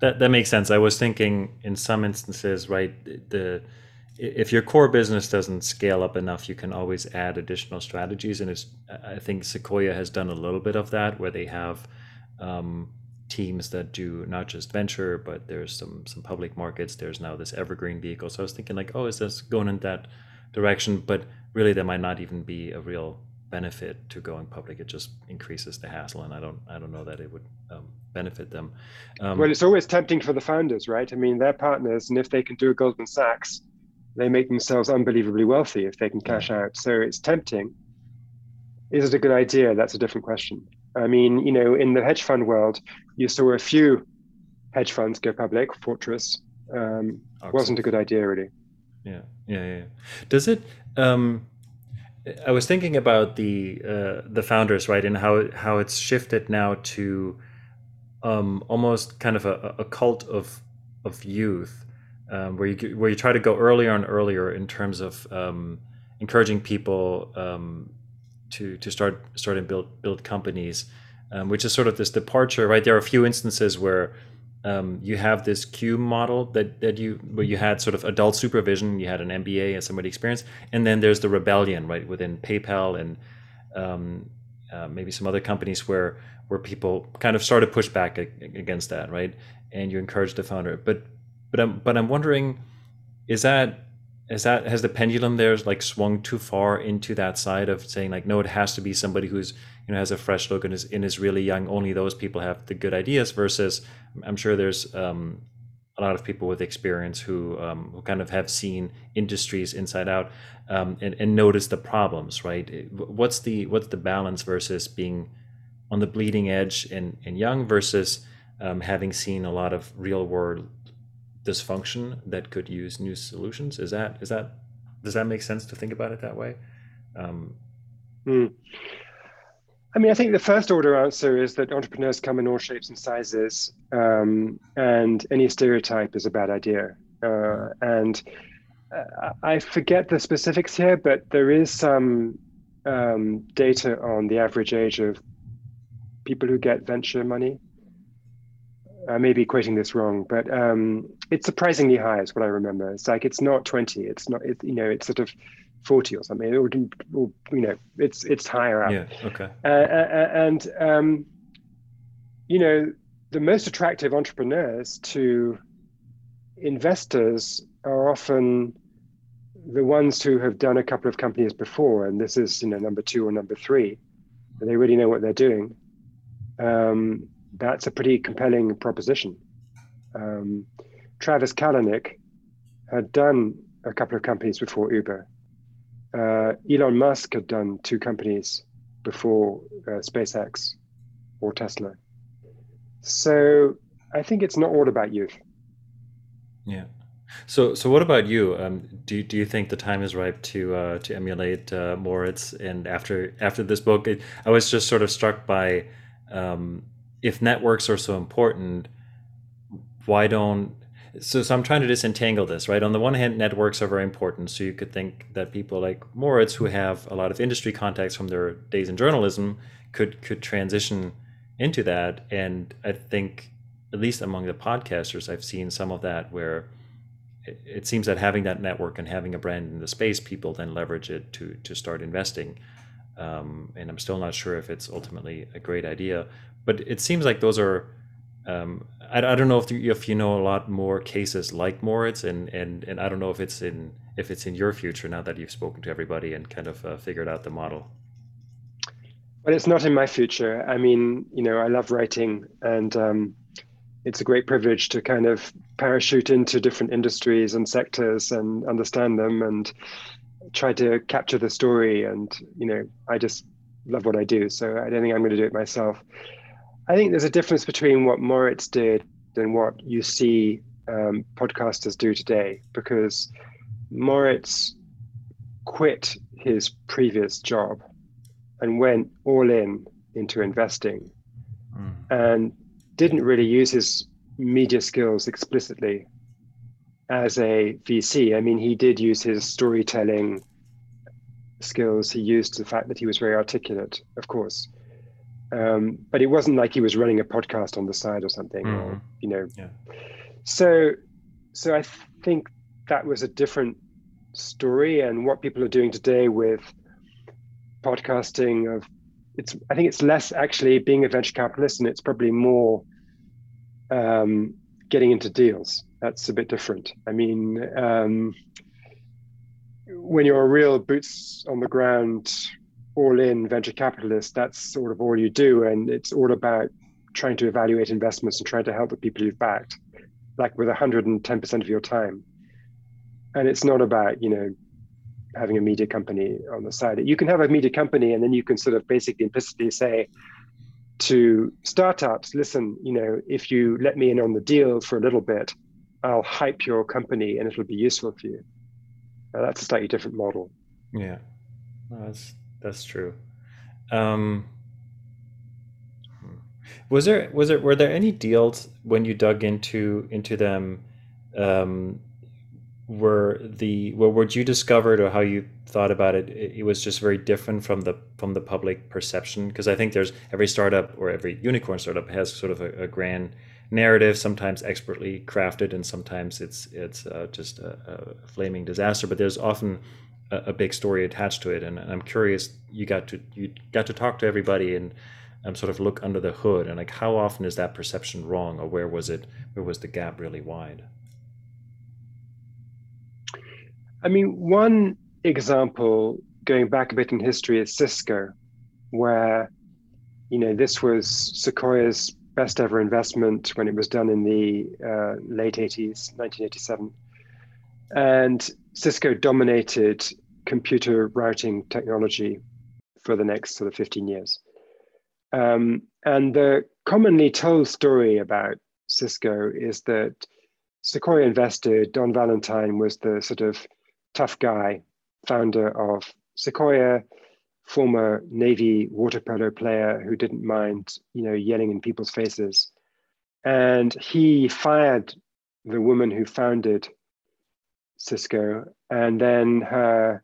that that makes sense. I was thinking in some instances, right, the if your core business doesn't scale up enough, you can always add additional strategies. And I think Sequoia has done a little bit of that, where they have um, teams that do not just venture, but there's some some public markets. There's now this evergreen vehicle. So I was thinking like, oh, is this going in that direction? But really, there might not even be a real benefit to going public. It just increases the hassle, and I don't I don't know that it would um, benefit them. Um, well, it's always tempting for the founders, right? I mean, they're partners, and if they can do a Goldman Sachs they make themselves unbelievably wealthy if they can cash out. So it's tempting. Is it a good idea? That's a different question. I mean, you know, in the hedge fund world, you saw a few hedge funds go public. Fortress um, wasn't a good idea, really. Yeah, yeah, yeah. Does it? Um, I was thinking about the uh, the founders, right, and how how it's shifted now to um, almost kind of a, a cult of of youth um, where you where you try to go earlier and earlier in terms of um, encouraging people um, to to start start and build build companies, um, which is sort of this departure. Right, there are a few instances where um, you have this Qume model that that you where you had sort of adult supervision, you had an MBA and somebody experience, and then there's the rebellion right within PayPal and um, uh, maybe some other companies where where people kind of started push back against that, right? And you encourage the founder, but but I'm but I'm wondering, is that is that has the pendulum there like swung too far into that side of saying like no, it has to be somebody who's you know has a fresh look and is and is really young. Only those people have the good ideas. Versus, I'm sure there's um, a lot of people with experience who um, who kind of have seen industries inside out um, and, and notice the problems. Right? What's the what's the balance versus being on the bleeding edge and, and young versus um, having seen a lot of real world dysfunction that could use new solutions. Is that is that does that make sense to think about it that way? Um, hmm. I mean, I think the first order answer is that entrepreneurs come in all shapes and sizes, um, and any stereotype is a bad idea. Uh, and uh, I forget the specifics here, but there is some um, data on the average age of people who get venture money. I may be quoting this wrong, but um, it's surprisingly high, is what I remember. It's like it's not twenty. It's not. It, you know, it's sort of forty or something. Or, or you know, it's it's higher up. Yeah. Okay. Uh, uh and um, you know, the most attractive entrepreneurs to investors are often the ones who have done a couple of companies before, and this is you know number two or number three, they really know what they're doing. Um, that's a pretty compelling proposition. Um, Travis Kalanick had done a couple of companies before Uber. Uh, Elon Musk had done two companies before uh, SpaceX or Tesla. So I think it's not all about youth. Yeah. So, so what about you? Um, do do you think the time is ripe to uh, to emulate uh, Moritz? And after after this book, it, I was just sort of struck by um, if networks are so important, why don't so, so I'm trying to disentangle this, right? On the one hand, networks are very important. So you could think that people like Moritz, who have a lot of industry contacts from their days in journalism, could could transition into that. And I think, at least among the podcasters, I've seen some of that where it, seems that having that network and having a brand in the space, people then leverage it to to start investing. Um, and I'm still not sure if it's ultimately a great idea, but it seems like those are. Um, I, I don't know if you, if you know a lot more cases like Moritz, and, and and I don't know if it's in if it's in your future now that you've spoken to everybody and kind of uh, figured out the model. But it's not in my future. I mean, you know, I love writing, and um, it's a great privilege to kind of parachute into different industries and sectors and understand them and try to capture the story. And you know, I just love what I do, so I don't think I'm going to do it myself. I think there's a difference between what Moritz did and what you see um, podcasters do today, because Moritz quit his previous job and went all in into investing mm. and didn't really use his media skills explicitly as a VC. I mean, he did use his storytelling skills. He used the fact that he was very articulate, of course. Um, but it wasn't like he was running a podcast on the side or something, mm. or you know. Yeah. So, so I think that was a different story, and what people are doing today with podcasting of it's i think it's less actually being a venture capitalist and it's probably more um, getting into deals that's a bit different i mean um, when you're a real boots on the ground all in venture capitalist that's sort of all you do and it's all about trying to evaluate investments and trying to help the people you've backed like with 110% of your time and it's not about you know having a media company on the side. You can have a media company and then you can sort of basically implicitly say to startups, listen, you know, if you let me in on the deal for a little bit, I'll hype your company and it'll be useful for you. Now, that's a slightly different model. Yeah, no, that's that's true. Um, was there was there were there any deals when you dug into into them um, were the well, what you discovered or how you thought about it, it, it was just very different from the from the public perception because i think there's every startup or every unicorn startup has sort of a, a grand narrative sometimes expertly crafted and sometimes it's it's uh, just a, a, flaming disaster but there's often a, big story attached to it. And, i'm curious you got to you got to talk to everybody and um, sort of look under the hood. And like how often is that perception wrong or where was it where was the gap really wide? I mean, one example going back a bit in history is Cisco, where you know this was Sequoia's best ever investment when it was done in the uh, late 80s, 1987, and Cisco dominated computer routing technology for the next sort of 15 years. Um, and the commonly told story about Cisco is that Sequoia investor Don Valentine was the sort of tough guy, founder of Sequoia, former Navy water polo player who didn't mind, you know, yelling in people's faces. And he fired the woman who founded Cisco, and then her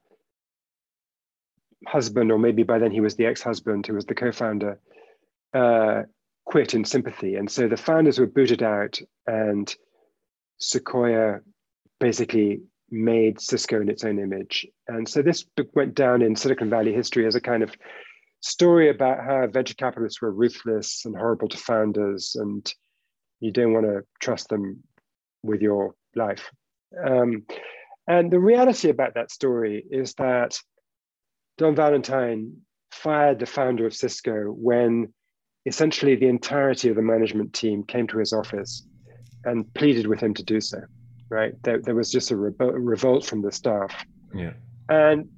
husband, or maybe by then he was the ex-husband, who was the co-founder, uh, quit in sympathy, and so the founders were booted out, and Sequoia basically made Cisco in its own image. And so this book went down in Silicon Valley history as a kind of story about how venture capitalists were ruthless and horrible to founders, and you don't want to trust them with your life. Um, and the reality about that story is that Don Valentine fired the founder of Cisco when essentially the entirety of the management team came to his office and pleaded with him to do so. Right, there, there was just a revolt from the staff. Yeah, and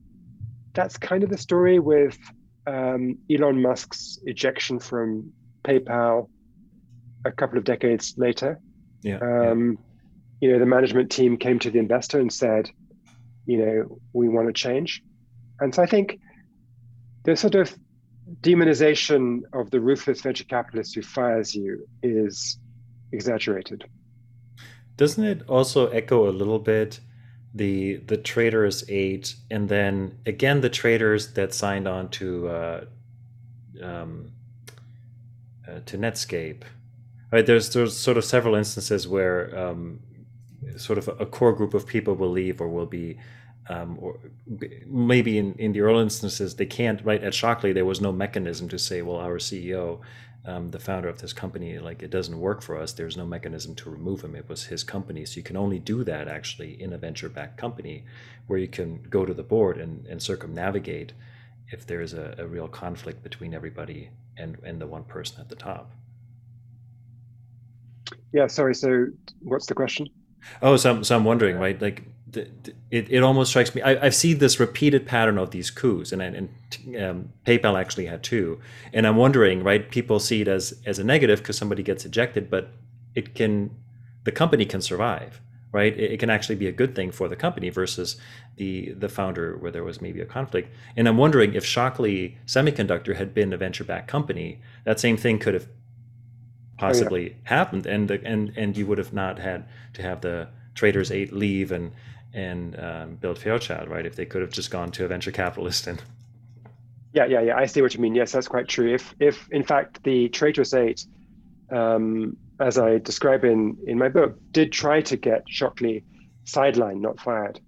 that's kind of the story with um, Elon Musk's ejection from PayPal a couple of decades later. Yeah, um, yeah. You know, the management team came to the investor and said, you know, we want to change. And so I think the sort of demonization of the ruthless venture capitalist who fires you is exaggerated. Doesn't it also echo a little bit the the Traitors Eight, and then again the traders that signed on to uh, um, uh, to Netscape? Right, there's there's sort of several instances where um, sort of a core group of people will leave or will be um, or maybe in, in the early instances they can't right? At shockley there was no mechanism to say well our ceo um, the founder of this company like it doesn't work for us. There's no mechanism to remove him. It was his company. So you can only do that actually in a venture backed company where you can go to the board and, and circumnavigate if there's a, a real conflict between everybody and, and the one person at the top. Yeah sorry. So what's the question oh so I'm, so I'm wondering right like it, it almost strikes me. I, have seen this repeated pattern of these coups, and, and um, PayPal actually had two. And I'm wondering, right? People see it as as a negative because somebody gets ejected, but it can, the company can survive, right? It, it, can actually be a good thing for the company versus the the founder where there was maybe a conflict. And I'm wondering if Shockley Semiconductor had been a venture backed company, that same thing could have possibly oh, yeah. happened, and the, and and you would have not had to have the Traitors Eight leave and and um, build Fairchild, right? If they could have just gone to a venture capitalist and yeah, yeah, yeah. I see what you mean. Yes, that's quite true. If, if in fact the Traitors Eight, um, as I describe in in my book, did try to get Shockley sidelined, not fired,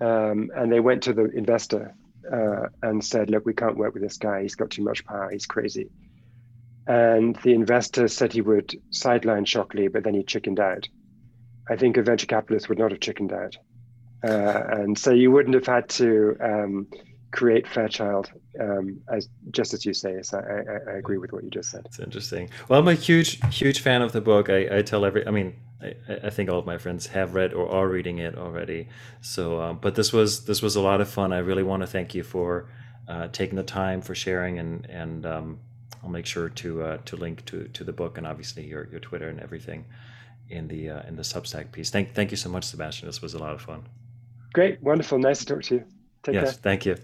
um, and they went to the investor uh, and said, "Look, we can't work with this guy. He's got too much power. He's crazy." And the investor said he would sideline Shockley, but then he chickened out. I think a venture capitalist would not have chickened out. Uh, and so you wouldn't have had to um, create Fairchild, um, as just as you say. So I, I, I, agree with what you just said. It's interesting. Well, I'm a huge, huge fan of the book. I, I tell every, I mean, I, I, think all of my friends have read or are reading it already. So, um, but this was this was a lot of fun. I really want to thank you for uh, taking the time for sharing, and and um, I'll make sure to uh, to link to to the book and obviously your your Twitter and everything in the uh, in the Substack piece. Thank thank you so much, Sebastian. This was a lot of fun. Great, wonderful, nice to talk to you. Take yes, care. thank you.